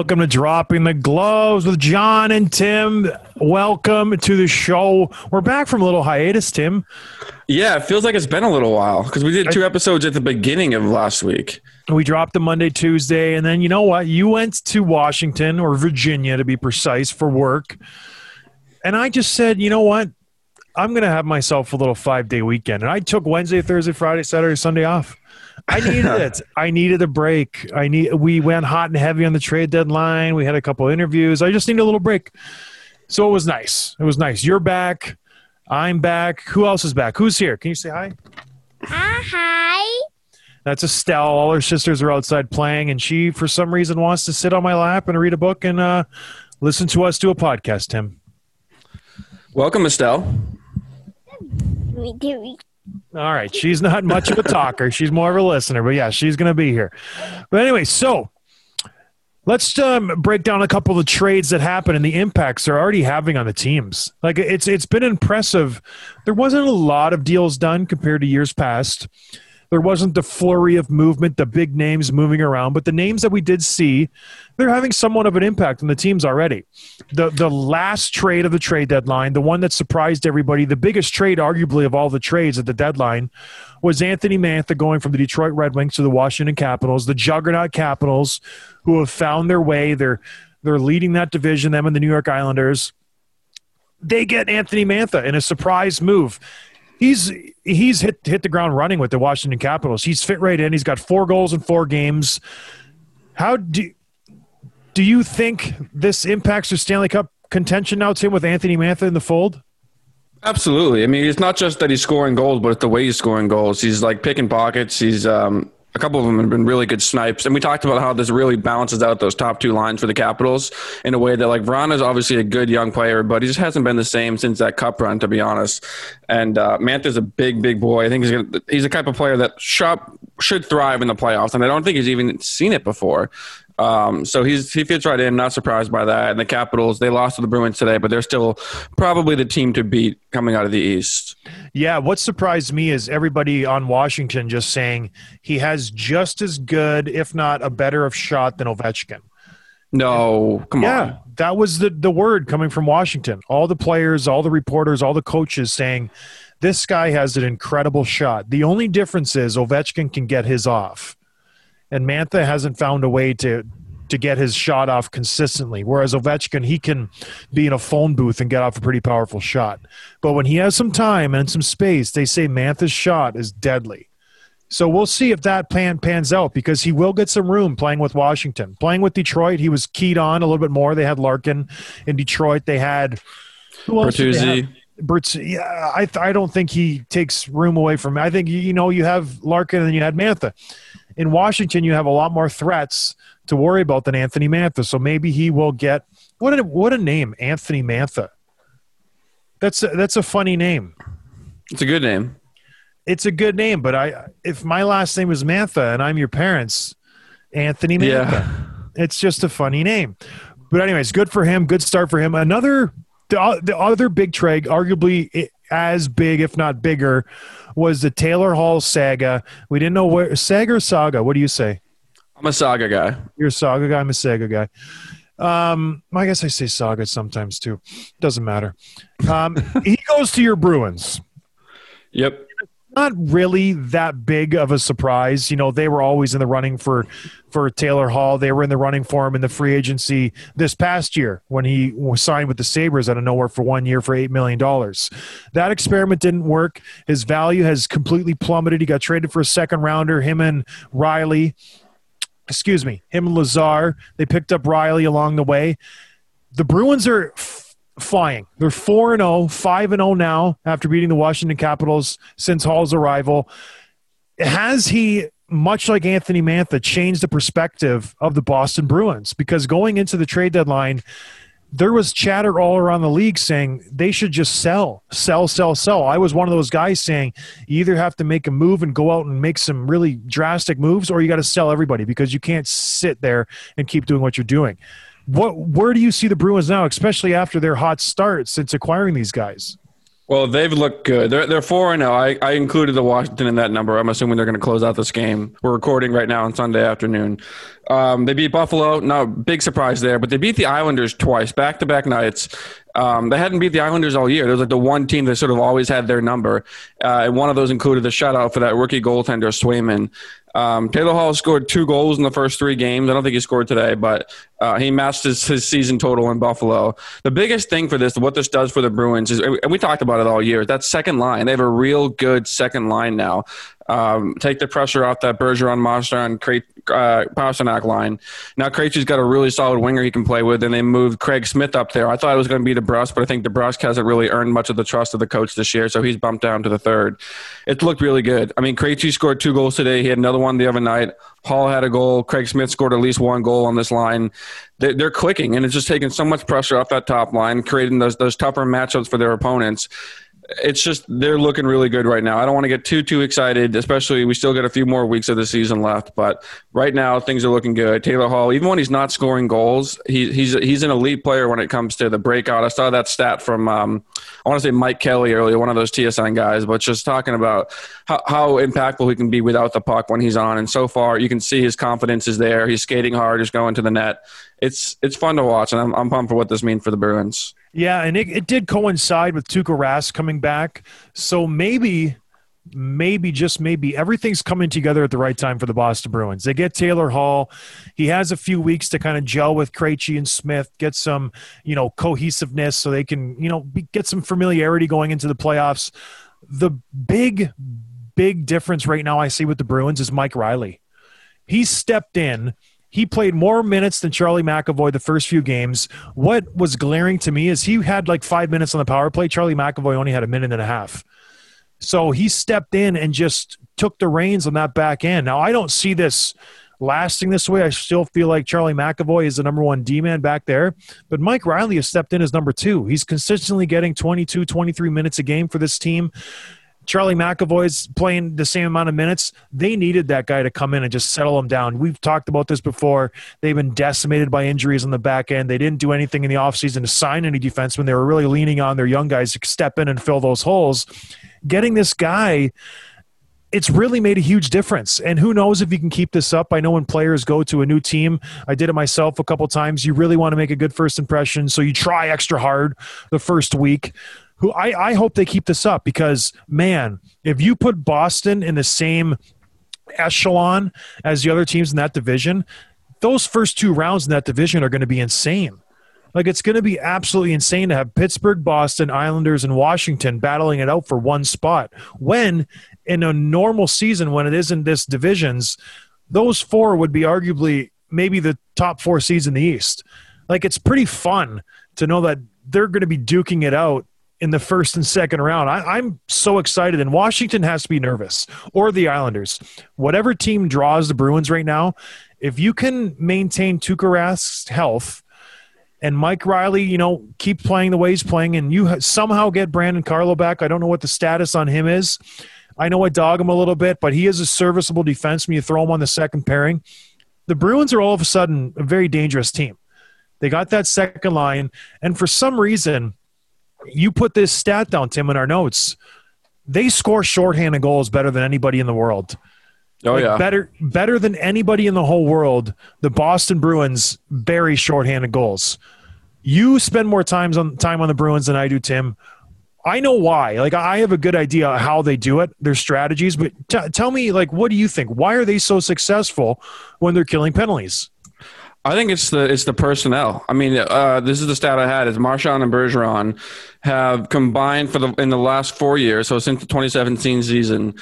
Welcome to Dropping the Gloves with John and Tim. Welcome to the show. We're back from a little hiatus, Tim. Yeah, it feels like it's been a little while because we did two episodes at the beginning of last week. We dropped the Monday, Tuesday, and then you know what? You went to Washington or Virginia to be precise for work. And I just said, you know what? I'm going to have myself a little five day weekend. And I took Wednesday, Thursday, Friday, Saturday, Sunday off. I needed it. I needed a break. I need. We went hot and heavy on the trade deadline. We had a couple interviews. I just needed a little break. So it was nice. It was nice. You're back. I'm back. Who else is back? Who's here? Can you say hi? Hi, hi. That's Estelle. All her sisters are outside playing, and she, for some reason, wants to sit on my lap and read a book and uh, listen to us do a podcast. Tim. Welcome, Estelle. All right, she's not much of a talker. She's more of a listener, but yeah, she's going to be here. But anyway, so let's um, break down a couple of the trades that happen and the impacts they're already having on the teams. Like it's it's been impressive. There wasn't a lot of deals done compared to years past. There wasn't the flurry of movement, the big names moving around, but the names that we did see, they're having somewhat of an impact on the teams already. The the last trade of the trade deadline, the one that surprised everybody, the biggest trade arguably of all the trades at the deadline was Anthony Mantha going from the Detroit Red Wings to the Washington Capitals, the juggernaut Capitals who have found their way. They're they're leading that division, them and the New York Islanders. They get Anthony Mantha in a surprise move. He's he's hit hit the ground running with the Washington Capitals. He's fit right in. He's got four goals in four games. How do do you think this impacts their Stanley Cup contention now, Tim, with Anthony Mantha in the fold? Absolutely. I mean, it's not just that he's scoring goals, but it's the way he's scoring goals. He's like picking pockets. He's um, a couple of them have been really good snipes, and we talked about how this really balances out those top two lines for the Capitals in a way that like Vrana is obviously a good young player, but he just hasn't been the same since that Cup run, to be honest. And uh, Mantha's a big, big boy. I think he's gonna, he's the type of player that shop should thrive in the playoffs, and I don't think he's even seen it before. Um, so he's he fits right in. Not surprised by that. And the Capitals they lost to the Bruins today, but they're still probably the team to beat coming out of the East. Yeah, what surprised me is everybody on Washington just saying he has just as good, if not a better of shot than Ovechkin. No, come yeah, on. Yeah, that was the the word coming from Washington. All the players, all the reporters, all the coaches saying this guy has an incredible shot. The only difference is Ovechkin can get his off, and Mantha hasn't found a way to to get his shot off consistently. Whereas Ovechkin, he can be in a phone booth and get off a pretty powerful shot. But when he has some time and some space, they say Mantha's shot is deadly. So we'll see if that plan pans out because he will get some room playing with Washington. Playing with Detroit, he was keyed on a little bit more. They had Larkin in Detroit. They had who else Bertuzzi. Bertuzzi. Yeah, I I don't think he takes room away from. Me. I think you know you have Larkin and then you had Mantha. In Washington, you have a lot more threats to worry about than Anthony Mantha. So maybe he will get what a what a name, Anthony Mantha. That's a, that's a funny name. It's a good name. It's a good name, but I if my last name is Mantha and I'm your parents, Anthony Mantha. Yeah. It's just a funny name. But anyways, good for him. Good start for him. Another the, the other big trade, arguably, as big, if not bigger, was the Taylor Hall saga. We didn't know where saga or saga. What do you say? I'm a saga guy. You're a saga guy. I'm a saga guy. Um, I guess I say saga sometimes too. Doesn't matter. Um, he goes to your Bruins Yep. Not really that big of a surprise. You know, they were always in the running for for Taylor Hall. They were in the running for him in the free agency this past year when he signed with the Sabres out of nowhere for one year for eight million dollars. That experiment didn't work. His value has completely plummeted. He got traded for a second rounder. Him and Reilly, excuse me, him and Lazar. They picked up Reilly along the way. The Bruins are flying. They're 4 and 0, 5 and 0 now after beating the Washington Capitals since Hall's arrival. Has he much like Anthony Mantha changed the perspective of the Boston Bruins because going into the trade deadline there was chatter all around the league saying they should just sell, sell, sell, sell. I was one of those guys saying you either have to make a move and go out and make some really drastic moves, or you got to sell everybody because you can't sit there and keep doing what you're doing. What, where do you see the Bruins now, especially after their hot start since acquiring these guys? Well, they've looked good. They're they're four and zero. I I included the Washington in that number. I'm assuming they're going to close out this game. We're recording right now on Sunday afternoon. Um, they beat Buffalo. No big surprise there, but they beat the Islanders twice, back to back nights. Um, they hadn't beat the Islanders all year. There was like the one team that sort of always had their number, uh, and one of those included the shutout for that rookie goaltender Swayman. Um, Taylor Hall scored two goals in the first three games. I don't think he scored today, but uh, he matched his, his season total in Buffalo. The biggest thing for this, what this does for the Bruins, is, and we talked about it all year, that second line. They have a real good second line now. Um, take the pressure off that Bergeron, Marchand, Cre- uh, Pastrnak line. Now Krejci's got a really solid winger he can play with, and they moved Craig Smith up there. I thought it was going to be DeBrusk, but I think DeBrusk hasn't really earned much of the trust of the coach this year, so he's bumped down to the third. It looked really good. I mean, Krejci scored two goals today. He had another one the other night. Hall had a goal. Craig Smith scored at least one goal on this line. They're, they're clicking, and it's just taking so much pressure off that top line, creating those those tougher matchups for their opponents it's just they're looking really good right now. I don't want to get too too excited, especially we still got a few more weeks of the season left. But right now things are looking good. Taylor Hall, even when he's not scoring goals, he, he's he's an elite player when it comes to the breakout. I saw that stat from um, I want to say Mike Kelly earlier, one of those TSN guys, but just talking about how, how impactful he can be without the puck when he's on. And so far, you can see his confidence is there. He's skating hard. He's going to the net. It's it's fun to watch, and I'm I'm pumped for what this means for the Bruins. Yeah, and it, it did coincide with Tuukka Rask coming back. So maybe, maybe, just maybe, everything's coming together at the right time for the Boston Bruins. They get Taylor Hall. He has a few weeks to kind of gel with Krejci and Smith, get some, you know, cohesiveness so they can, you know, be, get some familiarity going into the playoffs. The big, big difference right now I see with the Bruins is Mike Reilly. He stepped in – he played more minutes than Charlie McAvoy the first few games. What was glaring to me is he had like five minutes on the power play. Charlie McAvoy only had a minute and a half. So he stepped in and just took the reins on that back end. Now, I don't see this lasting this way. I still feel like Charlie McAvoy is the number one D man back there. But Mike Reilly has stepped in as number two. He's consistently getting 22, 23 minutes a game for this team. Charlie McAvoy's playing the same amount of minutes. They needed that guy to come in and just settle them down. We've talked about this before. They've been decimated by injuries on the back end. They didn't do anything in the offseason to sign any defense when They were really leaning on their young guys to step in and fill those holes. Getting this guy, it's really made a huge difference. And who knows if you can keep this up? I know when players go to a new team, I did it myself a couple times. You really want to make a good first impression, so you try extra hard the first week who I, I hope they keep this up because man, if you put Boston in the same echelon as the other teams in that division, those first two rounds in that division are going to be insane. Like it's going to be absolutely insane to have Pittsburgh, Boston, Islanders, and Washington battling it out for one spot. When in a normal season, when it isn't this divisions, those four would be arguably maybe the top four seeds in the East. Like it's pretty fun to know that they're going to be duking it out in the first and second round. I, am so excited, and Washington has to be nervous, or the Islanders. Whatever team draws the Bruins right now, if you can maintain Tuukka Rask's health and Mike Reilly, you know, keep playing the way he's playing, and you somehow get Brandon Carlo back. I don't know what the status on him is. I know I dog him a little bit, but he is a serviceable defenseman. You throw him on the second pairing. The Bruins are all of a sudden a very dangerous team. They got that second line, and for some reason – you put this stat down, Tim, in our notes. They score shorthanded goals better than anybody in the world. Oh Like, yeah. better better than anybody in the whole world. The Boston Bruins bury shorthanded goals. You spend more times on time on the Bruins than I do, Tim. I know why. Like I have a good idea how they do it, their strategies. But t- tell me, like, what do you think? Why are they so successful when they're killing penalties? I think it's the it's the personnel. I mean, uh, this is the stat I had: is Marchand and Bergeron have combined for the in the last four years, so since the 2017 season,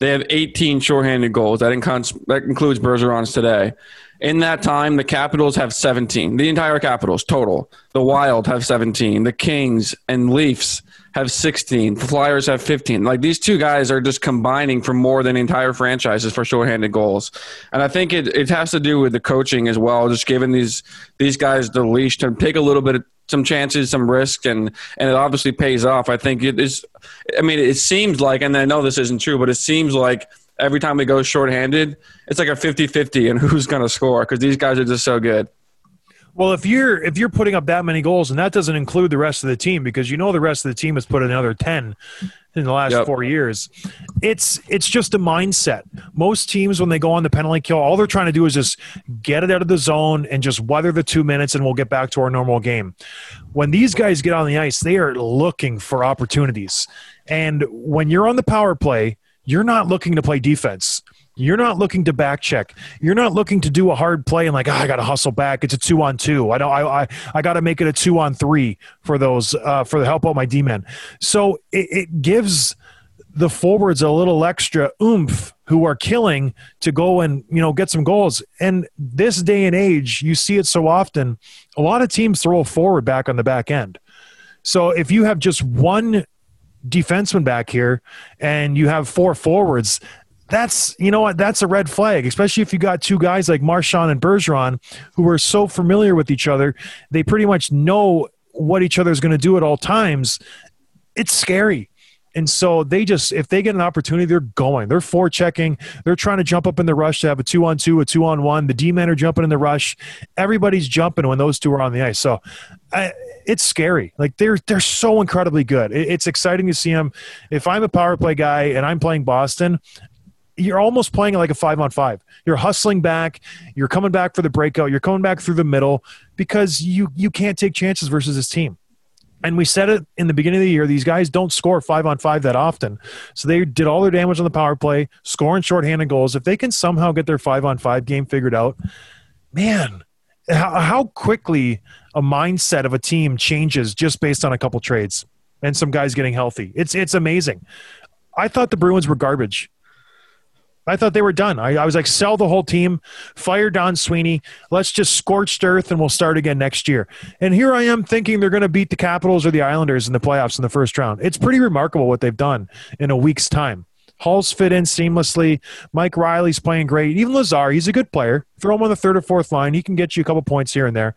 they have 18 shorthanded goals. That includes that includes Bergeron's today. In that time, the Capitals have 17. The entire Capitals total. The Wild have 17. The Kings and Leafs have 16. The Flyers have 15. Like these two guys are just combining for more than entire franchises for shorthanded goals. And I think it, it has to do with the coaching as well, just giving these these guys the leash to take a little bit of some chances, some risk, and and it obviously pays off. I think it is. I mean, it seems like, and I know this isn't true, but it seems like every time we go shorthanded, it's like a 50-50 and who's going to score because these guys are just so good. Well, if you're if you're putting up that many goals, and that doesn't include the rest of the team, because you know the rest of the team has put another ten in the last Yep. four years, it's it's just a mindset. Most teams, when they go on the penalty kill, all they're trying to do is just get it out of the zone and just weather the two minutes, and we'll get back to our normal game. When these guys get on the ice, they are looking for opportunities, and when you're on the power play, you're not looking to play defense. You're not looking to back check. You're not looking to do a hard play and like, "Ah, I got to hustle back. It's a two on two. I don't. I I, I got to make it a two on three for those uh, for the help out my D men. So it, it gives the forwards a little extra oomph who are killing to go and you know get some goals. And this day and age, you see it so often. A lot of teams throw a forward back on the back end. So if you have just one defenseman back here and you have four forwards, that's you know what that's a red flag, especially if you got two guys like Marchand and Bergeron who are so familiar with each other. They pretty much know what each other is going to do at all times. It's scary. And so they just, if they get an opportunity, they're going. They're forechecking. They're trying to jump up in the rush to have a two on two, a two on one. The D men are jumping in the rush. Everybody's jumping when those two are on the ice. So I, it's scary. Like they're they're so incredibly good. It- it's exciting to see them. If I'm a power play guy and I'm playing Boston, you're almost playing like a five on five. You're hustling back. You're coming back for the breakout. You're coming back through the middle because you you can't take chances versus this team. And we said it in the beginning of the year. These guys don't score five on five that often, so they did all their damage on the power play, scoring shorthanded goals. If they can somehow get their five on five game figured out, man, how, how quickly a mindset of a team changes just based on a couple trades and some guys getting healthy. It's it's amazing. I thought the Bruins were garbage. I thought they were done. I, I was like, sell the whole team, fire Don Sweeney. Let's just scorched earth and we'll start again next year. And here I am thinking they're going to beat the Capitals or the Islanders in the playoffs in the first round. It's pretty remarkable what they've done in a week's time. Hall's fit in seamlessly. Mike Reilly's playing great. Even Lazar, he's a good player. Throw him on the third or fourth line. He can get you a couple points here and there.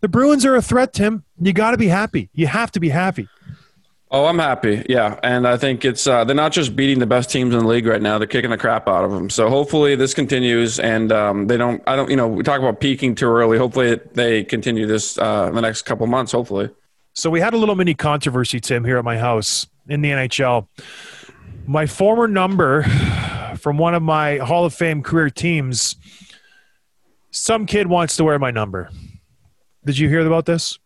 The Bruins are a threat, Tim. You got to be happy. You have to be happy. Oh, I'm happy. Yeah, and I think it's uh, they're not just beating the best teams in the league right now; they're kicking the crap out of them. So hopefully this continues, and um, they don't. I don't. You know, we talk about peaking too early. Hopefully they continue this uh, in the next couple months. Hopefully. So we had a little mini controversy, Tim, here at my house in the NHL. My former number from one of my Hall of Fame career teams, some kid wants to wear my number. Did you hear about this?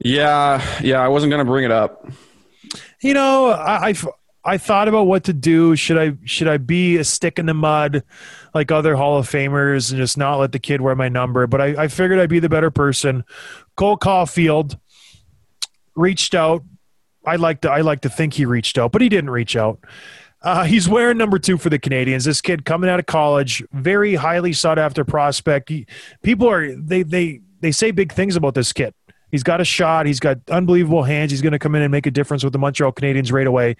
Yeah, yeah. I wasn't gonna bring it up. You know, I, I I thought about what to do. Should I should I be a stick in the mud like other Hall of Famers and just not let the kid wear my number? But I, I figured I'd be the better person. Cole Caufield reached out. I like to I like to think he reached out, but he didn't reach out. Uh, he's wearing number two for the Canadiens. This kid coming out of college, very highly sought after prospect. He, people are they they they say big things about this kid. He's got a shot. He's got unbelievable hands. He's going to come in and make a difference with the Montreal Canadiens right away.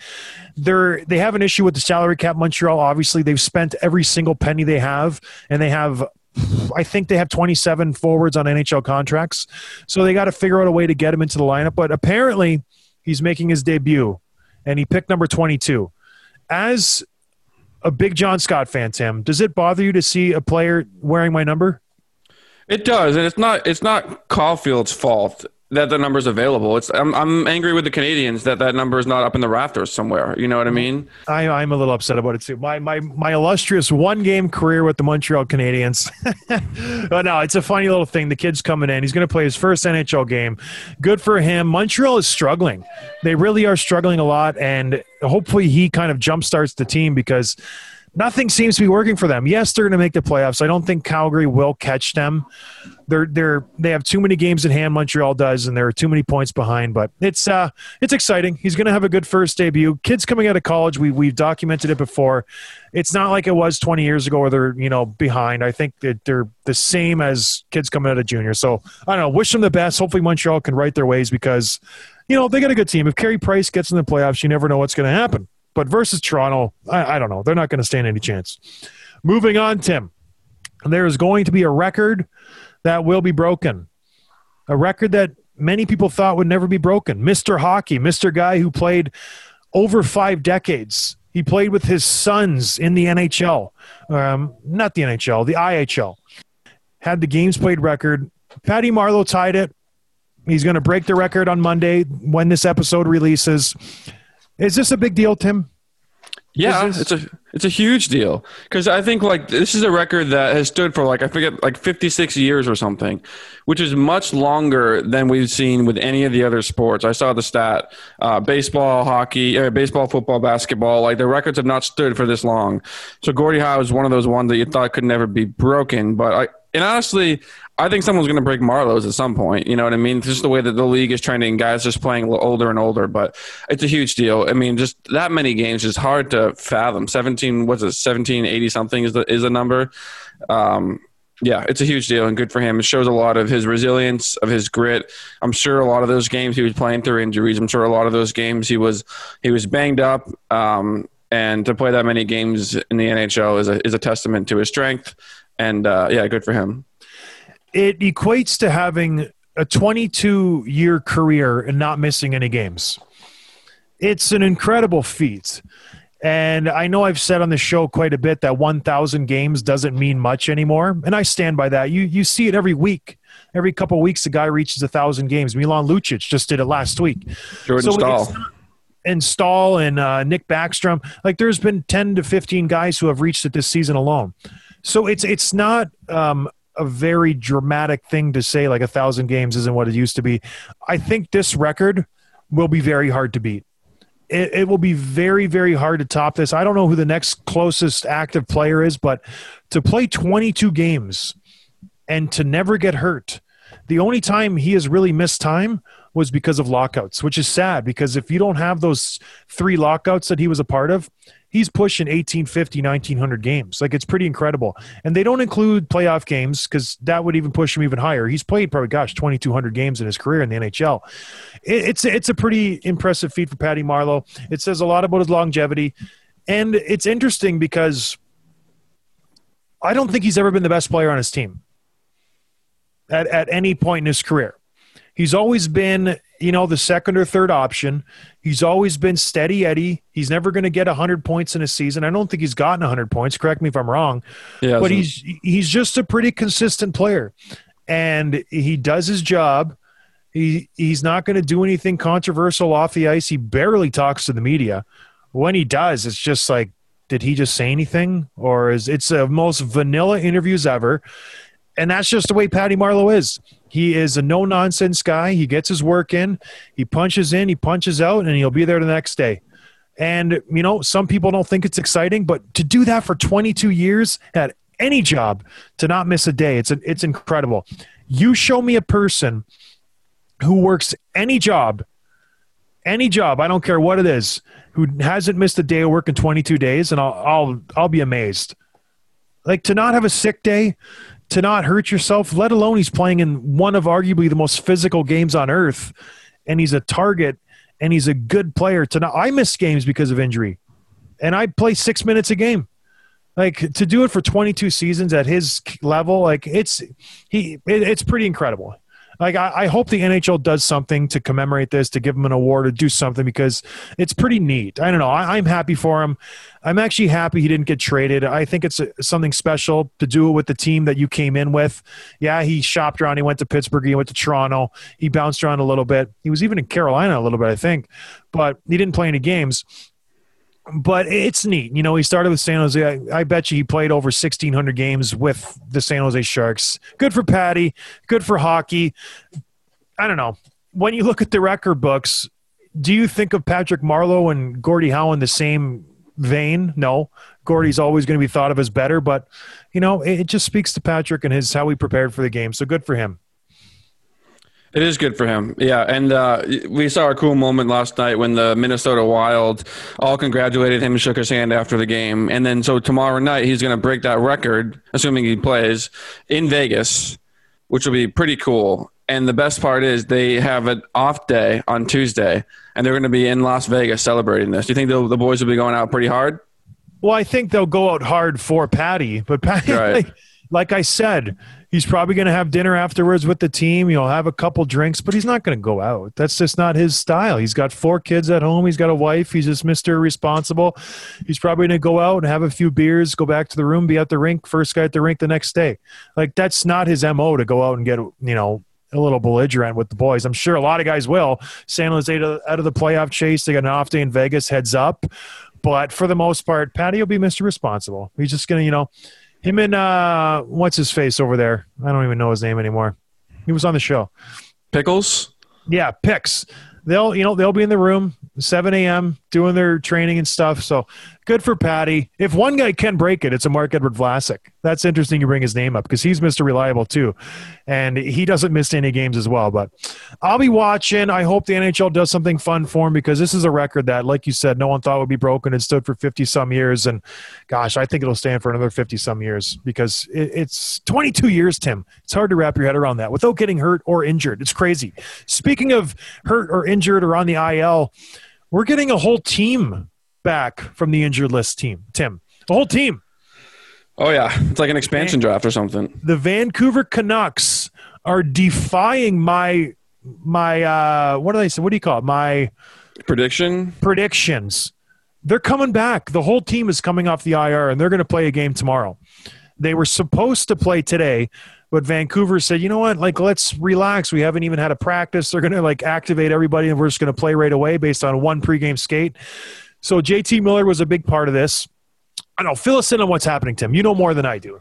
They're they have an issue with the salary cap. Montreal, obviously, they've spent every single penny they have, and they have. I think they have 27 forwards on NHL contracts, so they got to figure out a way to get him into the lineup. But apparently, he's making his debut, and he picked number 22. As a big John Scott fan, Tim, does it bother you to see a player wearing my number? It does, and it's not. It's not Caufield's fault. that the number's available. It's I'm I'm angry with the Canadiens that that number is not up in the rafters somewhere. You know what I mm-hmm. mean? I, I'm a little upset about it too. My my my illustrious one game career with the Montreal Canadiens. but no, it's a funny little thing. The kid's coming in. He's going to play his first NHL game. Good for him. Montreal is struggling. They really are struggling a lot, and hopefully he kind of jumpstarts the team because nothing seems to be working for them. Yes, they're going to make the playoffs. I don't think Calgary will catch them. They're they're they have too many games in hand. Montreal does, and there are too many points behind. But it's uh it's exciting. He's going to have a good first debut. Kids coming out of college, we we've documented it before. It's not like it was 20 years ago where they're you know behind. I think that they're the same as kids coming out of junior. So I don't know. Wish them the best. Hopefully Montreal can right their ways because you know they got a good team. If Carey Price gets in the playoffs, you never know what's going to happen. But versus Toronto, I, I don't know. They're not going to stand any chance. Moving on, Tim. There is going to be a record that will be broken. A record that many people thought would never be broken. Mr. Hockey, Mr. Guy who played over five decades. He played with his sons in the NHL. Um, not the NHL, the IHL. Had the games played record. Patty Marleau tied it. He's going to break the record on Monday when this episode releases. Is this a big deal, Tim? Yeah, Is it's a it's a huge deal because I think like this is a record that has stood for like I forget like 56 years or something, which is much longer than we've seen with any of the other sports. I saw the stat: uh, baseball, hockey, uh, baseball, football, basketball. Like the records have not stood for this long. So Gordie Howe is one of those ones that you thought could never be broken, but I. And honestly, I think someone's going to break Marleau's at some point. You know what I mean? Just the way that the league is trending, guys just playing a older and older. But it's a huge deal. I mean, just that many games is hard to fathom. Seventeen, what's it? Seventeen eighty something is the is the number. Um, yeah, it's a huge deal and good for him. It shows a lot of his resilience, of his grit. I'm sure a lot of those games he was playing through injuries. I'm sure a lot of those games he was he was banged up. Um, and to play that many games in the NHL is a is a testament to his strength. And uh, yeah, good for him. It equates to having a 22 year career and not missing any games. It's an incredible feat. And I know I've said on the show quite a bit that 1,000 games doesn't mean much anymore, and I stand by that. You you see it every week, every couple of weeks, a guy reaches a thousand games. Milan Lucic just did it last week. Jordan So Staal. and Staal and uh, Nick Backstrom. Like there's been 10 to 15 guys who have reached it this season alone. So it's it's not um, a very dramatic thing to say like a thousand games isn't what it used to be. I think this record will be very hard to beat. It, it will be very very hard to top this. I don't know who the next closest active player is, but to play 22 games and to never get hurt. The only time he has really missed time was because of lockouts, which is sad because if you don't have those three lockouts that he was a part of, he's pushing 1850, 1900 games. Like it's pretty incredible. And they don't include playoff games because that would even push him even higher. He's played probably, gosh, 2200 games in his career in the NHL. It, it's, it's a pretty impressive feat for Patty Marleau. It says a lot about his longevity. And it's interesting because I don't think he's ever been the best player on his team at, at any point in his career. He's always been, you know, the second or third option. He's always been steady Eddie. He's never going to get 100 points in a season. I don't think he's gotten 100 points. Correct me if I'm wrong. Yeah, but he's he's just a pretty consistent player. And he does his job. He he's not going to do anything controversial off the ice. He barely talks to the media. When he does, it's just like did he just say anything or is it's the most vanilla interviews ever and that's just the way Patty Marleau is. He is a no nonsense guy. He gets his work in, he punches in, he punches out, and he'll be there the next day. And, you know, some people don't think it's exciting, but to do that for 22 years at any job, to not miss a day, it's, it's incredible. You show me a person who works any job, any job, I don't care what it is, who hasn't missed a day of work in 22 days, and I'll, I'll, I'll be amazed. Like to not have a sick day, to not hurt yourself, let alone he's playing in one of arguably the most physical games on earth, and he's a target and he's a good player. To not, I miss games because of injury, and I play six minutes a game. Like to do it for 22 seasons at his level, like it's he, it, it's pretty incredible. Like I, I hope the NHL does something to commemorate this, to give him an award or do something because it's pretty neat. I don't know. I, I'm happy for him. I'm actually happy he didn't get traded. I think it's uh something special to do it with the team that you came in with. Yeah, he shopped around. He went to Pittsburgh. He went to Toronto. He bounced around a little bit. He was even in Carolina a little bit, I think, but he didn't play any games but it's neat. You know, he started with San Jose. I, I, bet you he played over 1,600 games with the San Jose Sharks. Good for Patty. Good for hockey. I don't know. When you look at the record books, do you think of Patrick Marleau and Gordie Howe in the same vein? No. Gordie's always going to be thought of as better, but, you know, it, it just speaks to Patrick and his how he prepared for the game. So good for him. It is good for him. Yeah. And uh, we saw a cool moment last night when the Minnesota Wild all congratulated him and shook his hand after the game. And then so tomorrow night, he's going to break that record, assuming he plays, in Vegas, which will be pretty cool. And the best part is they have an off day on Tuesday, and they're going to be in Las Vegas celebrating this. Do you think the, boys will be going out pretty hard? Well, I think they'll go out hard for Patty, but Patty, Right. like, like I said, he's probably going to have dinner afterwards with the team. He'll have a couple drinks, but he's not going to go out. That's just not his style. He's got four kids at home. He's got a wife. He's just Mr. Responsible. He's probably going to go out and have a few beers, go back to the room, be at the rink, first guy at the rink the next day. Like that's not his MO to go out and get, you know, a little belligerent with the boys. I'm sure a lot of guys will. San Jose out of the playoff chase. They got an off day in Vegas, heads up. But for the most part, Patty will be Mr. Responsible. He's just going to, you know, him and uh, what's his face over there? I don't even know his name anymore. He was on the show. Pickles? Yeah, picks. They'll, you know, they'll be in the room 7 a.m. doing their training and stuff. So good for Patty. If one guy can break it, it's a Marc-Edouard Vlasic. That's interesting. You bring his name up because he's Mr. Reliable too, and he doesn't miss any games as well. But I'll be watching. I hope the NHL does something fun for him because this is a record that, like you said, no one thought would be broken. It stood for 50 some years, and gosh, I think it'll stand for another 50 some years because it, it's 22 years, Tim. It's hard to wrap your head around that without getting hurt or injured. It's crazy. Speaking of hurt or injured or on the IL, we're getting a whole team back from the injured list team, Tim. A whole team. Oh, yeah. It's like an expansion draft or something. The Vancouver Canucks are defying my my uh what do they say? What do you call it? My Prediction? predictions. They're coming back. The whole team is coming off the IR and they're going to play a game tomorrow. They were supposed to play today, but Vancouver said, "You know what? Like let's relax. We haven't even had a practice. They're going to like activate everybody and we're just going to play right away based on one pregame skate." So JT Miller was a big part of this. I know. Fill us in on what's happening, Tim. You know more than I do.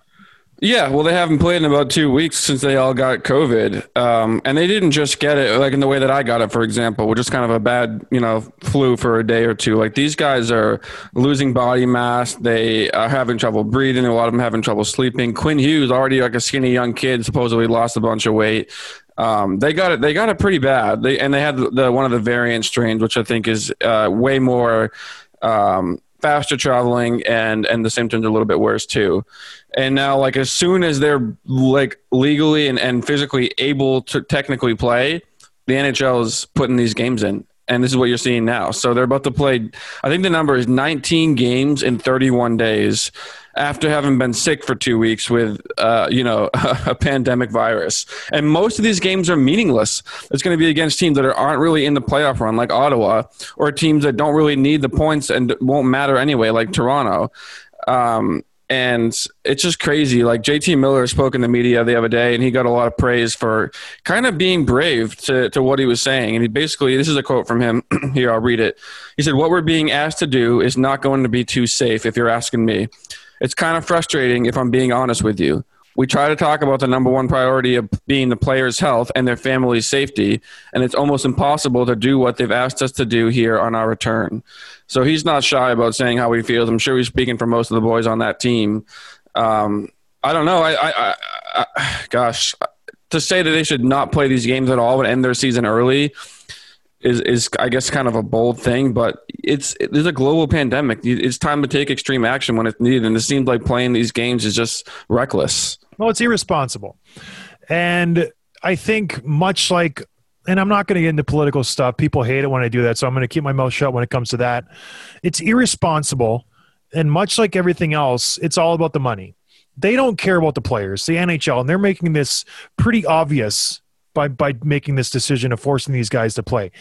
Yeah, well, they haven't played in about two weeks since they all got COVID, um, and they didn't just get it like in the way that I got it, for example, which is kind of a bad, you know, flu for a day or two. Like these guys are losing body mass, they are having trouble breathing, a lot of them having trouble sleeping. Quinn Hughes, already like a skinny young kid, supposedly lost a bunch of weight. Um, they got it. They got it pretty bad. They and they had the, one of the variant strains, which I think is uh, way more um, faster traveling, and and the symptoms are a little bit worse too. And now, like as soon as they're like legally and, and physically able to technically play, the NHL is putting these games in. And this is what you're seeing now. So they're about to play. I think the number is 19 games in 31 days after having been sick for two weeks with, uh, you know, a pandemic virus. And most of these games are meaningless. It's going to be against teams that are, aren't really in the playoff run, like Ottawa, or teams that don't really need the points and won't matter anyway, like Toronto. Um, and it's just crazy. Like JT Miller spoke in the media the other day, and he got a lot of praise for kind of being brave to, to what he was saying. And he basically, this is a quote from him. Here, I'll read it. He said, What we're being asked to do is not going to be too safe, if you're asking me. It's kind of frustrating, if I'm being honest with you. We try to talk about the number one priority of being the players' health and their family's safety, and it's almost impossible to do what they've asked us to do here on our return. So he's not shy about saying how he feels. I'm sure he's speaking for most of the boys on that team. Um, I don't know. I, I, I, I, gosh, to say that they should not play these games at all and end their season early is, is I guess kind of a bold thing. But it's it, there's a global pandemic. It's time to take extreme action when it's needed, and it seems like playing these games is just reckless. Well, it's irresponsible. And I think much like and I'm not going to get into political stuff. People hate it when I do that, so I'm going to keep my mouth shut when it comes to that. It's irresponsible, and much like everything else, it's all about the money. They don't care about the players, the NHL, and they're making this pretty obvious by by making this decision of forcing these guys to play.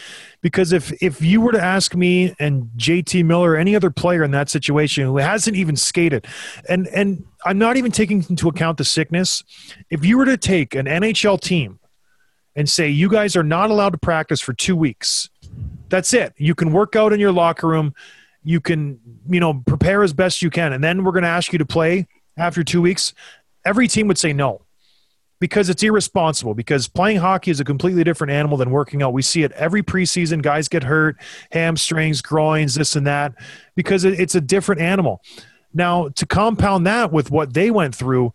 Because if if you were to ask me and JT Miller or any other player in that situation who hasn't even skated, and and I'm not even taking into account the sickness, if you were to take an NHL team and say you guys are not allowed to practice for two weeks, that's it. You can work out in your locker room, you can you know prepare as best you can, and then we're going to ask you to play after two weeks. Every team would say no because it's irresponsible because playing hockey is a completely different animal than working out. We see it every preseason. Guys get hurt hamstrings groins this and that because it's a different animal. Now to compound that with what they went through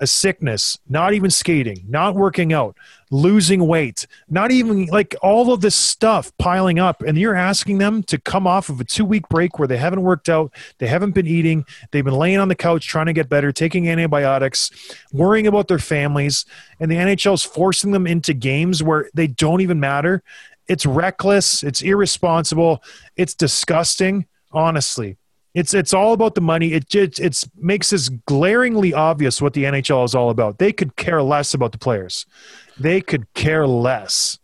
a sickness not even skating not working out losing weight not even like all of this stuff piling up and you're asking them to come off of a two week break where they haven't worked out they haven't been eating they've been laying on the couch trying to get better taking antibiotics worrying about their families and the NHL's forcing them into games where they don't even matter. It's reckless it's irresponsible it's disgusting honestly it's it's all about the money. It just it's makes this glaringly obvious what the NHL is all about. They could care less about the players. They could care less.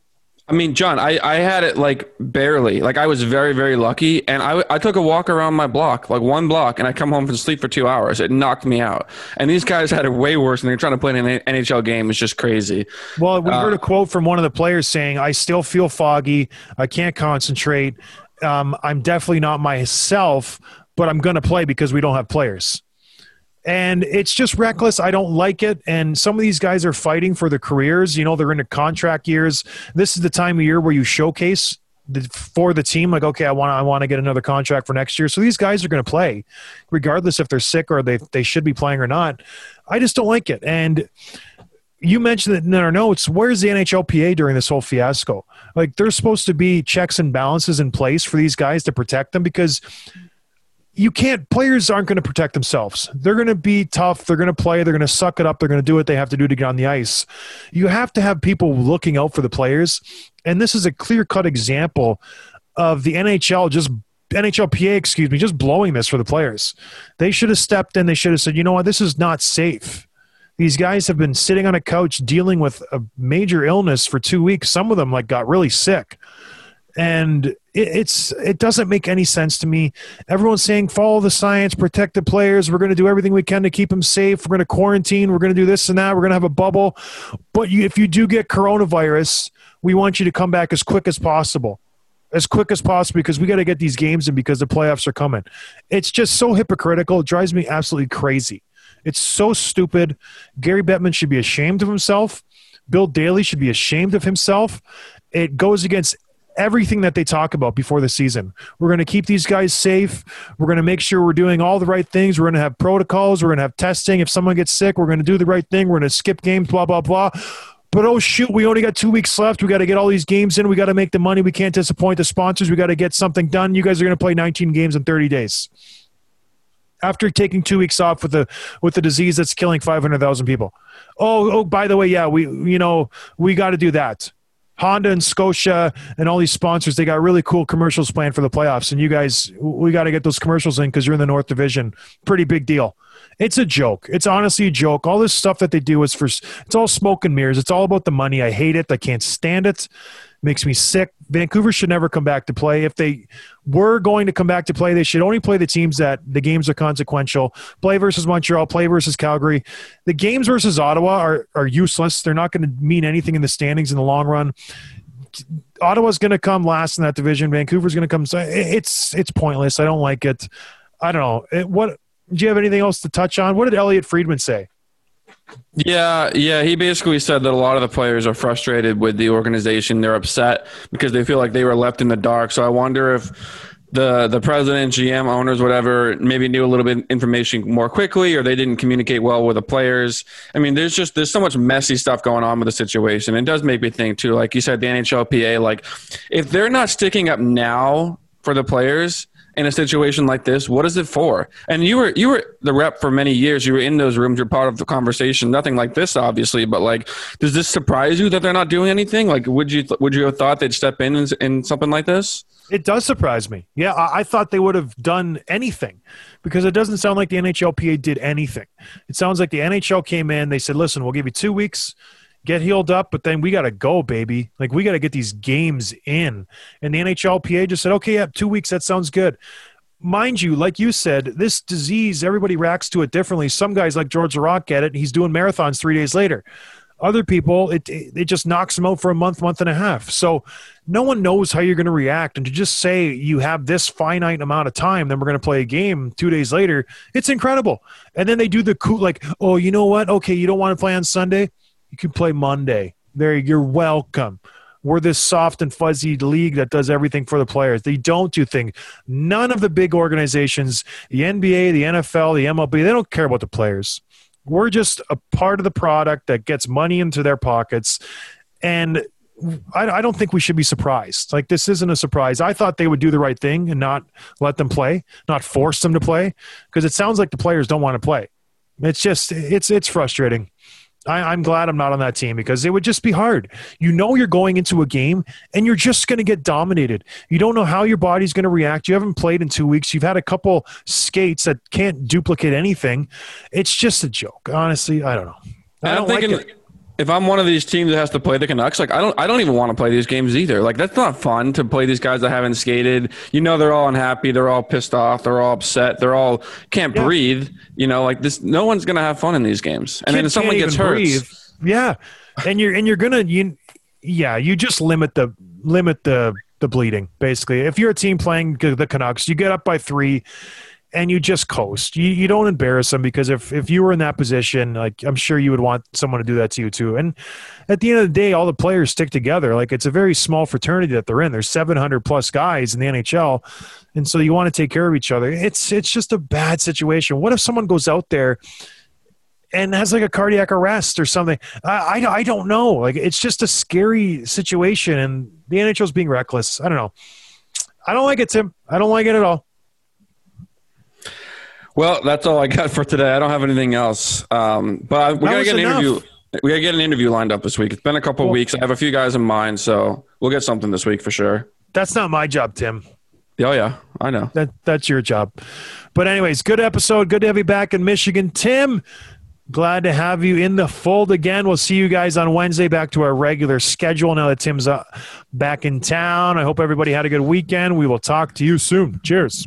I mean, John, I, I had it like barely. Like I was very, very lucky. And I, I took a walk around my block, like one block, and I come home from sleep for two hours. It knocked me out. And these guys had it way worse and they're trying to play in an NHL game. It's just crazy. Well, we heard a quote from one of the players saying, "I still feel foggy. I can't concentrate. Um, I'm definitely not myself, but I'm going to play because we don't have players." And it's just reckless. I don't like it. And some of these guys are fighting for their careers. You know, they're in into contract years. This is the time of year where you showcase the, for the team. Like, okay, I want I want to get another contract for next year. So these guys are going to play, regardless if they're sick or they they should be playing or not. I just don't like it. And you mentioned it in our notes. Where's the NHLPA during this whole fiasco? Like, there's supposed to be checks and balances in place for these guys to protect them because you can't. Players aren't going to protect themselves. They're going to be tough. They're going to play. They're going to suck it up. They're going to do what they have to do to get on the ice. You have to have people looking out for the players, and this is a clear cut example of the NHL just NHLPA, excuse me, just blowing this for the players. They should have stepped in. They should have said, you know what, this is not safe. These guys have been sitting on a couch dealing with a major illness for two weeks. Some of them like got really sick, and it, it's it doesn't make any sense to me. Everyone's saying follow the science, protect the players. We're going to do everything we can to keep them safe. We're going to quarantine. We're going to do this and that. We're going to have a bubble. But you, if you do get coronavirus, we want you to come back as quick as possible as quick as possible because we got to get these games in because the playoffs are coming. It's just so hypocritical. It drives me absolutely crazy. It's so stupid. Gary Bettman should be ashamed of himself. Bill Daly should be ashamed of himself. It goes against everything that they talk about before the season. We're going to keep these guys safe. We're going to make sure we're doing all the right things. We're going to have protocols. We're going to have testing. If someone gets sick, we're going to do the right thing. We're going to skip games, blah, blah, blah. But oh shoot, we only got two weeks left. We got to get all these games in. We got to make the money. We can't disappoint the sponsors. We got to get something done. You guys are going to play 19 games in 30 days. After taking two weeks off with the with the disease that's killing 500,000 people. Oh, oh, by the way, yeah, we you know we got to do that. Honda and Scotia and all these sponsors, they got really cool commercials planned for the playoffs. And you guys, we got to get those commercials in because you're in the North Division. Pretty big deal. It's a joke. It's honestly a joke. All this stuff that they do is for, it's all smoke and mirrors. It's all about the money. I hate it. I can't stand it. Makes me sick. Vancouver should never come back to play. If they were going to come back to play, they should only play the teams that the games are consequential. Play versus Montreal, play versus Calgary. The games versus Ottawa are, are useless. They're not going to mean anything in the standings in the long run. Ottawa's going to come last in that division. Vancouver's going to come. It's it's pointless. I don't like it. I don't know. It, what do you have anything else to touch on? What did Elliotte Friedman say? Yeah, yeah. He basically said that a lot of the players are frustrated with the organization. They're upset because they feel like they were left in the dark. So I wonder if the the president, GM, owners, whatever, maybe knew a little bit information more quickly, or they didn't communicate well with the players. I mean, there's just there's so much messy stuff going on with the situation. It does make me think too, like you said, the NHLPA, like if they're not sticking up now for the players in a situation like this, what is it for? And you were you were the rep for many years. You were in those rooms. You're part of the conversation. Nothing like this, obviously, but like, does this surprise you that they're not doing anything? Like, would you would you have thought they'd step in in, in something like this? It does surprise me. Yeah, I, I thought they would have done anything because it doesn't sound like the NHLPA did anything. It sounds like the NHL came in. They said, "Listen, we'll give you two weeks. Get healed up, but then we got to go, baby. Like we got to get these games in. And the NHLPA just said, okay, yeah, two weeks, that sounds good. Mind you, like you said, this disease, everybody reacts to it differently. Some guys like George Rock get it, and he's doing marathons three days later. Other people, it it just knocks them out for a month, month and a half. So no one knows how you're going to react. And to just say you have this finite amount of time, then we're going to play a game two days later, it's incredible. And then they do the cool, like, oh, you know what? Okay, you don't want to play on Sunday? You can play Monday. There, you're welcome. We're this soft and fuzzy league that does everything for the players. They don't do things. None of the big organizations, the NBA, the NFL, the MLB, they don't care about the players. We're just a part of the product that gets money into their pockets. And I, don't think we should be surprised. Like, this isn't a surprise. I thought they would do the right thing and not let them play, not force them to play, because it sounds like the players don't want to play. It's just, it's, it's frustrating. I, I'm glad I'm not on that team because it would just be hard. You know, you're going into a game and you're just going to get dominated. You don't know how your body's going to react. You haven't played in two weeks. You've had a couple skates that can't duplicate anything. It's just a joke. Honestly, I don't know. I don't I'm like thinking, it. If I'm one of these teams that has to play the Canucks, like I don't, I don't even want to play these games either. Like that's not fun to play these guys that haven't skated. You know, they're all unhappy, they're all pissed off, they're all upset, they're all can't Yeah. breathe. You know, like this, no one's gonna have fun in these games. And then if someone gets hurt, breathe. Yeah, and you're and you're gonna you, yeah, you just limit the limit the the bleeding basically. If you're a team playing the Canucks, you get up by three. And you just coast. You, you don't embarrass them because if, if you were in that position, like I'm sure you would want someone to do that to you too. And at the end of the day, all the players stick together. Like it's a very small fraternity that they're in. There's 700 plus guys in the NHL, and so you want to take care of each other. It's it's just a bad situation. What if someone goes out there and has like a cardiac arrest or something. I, I, I don't know. Like it's just a scary situation, and the NHL's being reckless. I don't know. I don't like it, Tim. I don't like it at all. Well, that's all I got for today. I don't have anything else. Um, but I, we That gotta get an enough. interview. We gotta get an interview lined up this week. It's been a couple weeks. I have a few guys in mind, so we'll get something this week for sure. That's not my job, Tim. Oh yeah, I know. That that's your job. But anyways, good episode. Good to have you back in Michigan, Tim. Glad to have you in the fold again. We'll see you guys on Wednesday. Back to our regular schedule now that Tim's uh, back in town. I hope everybody had a good weekend. We will talk to you soon. Cheers.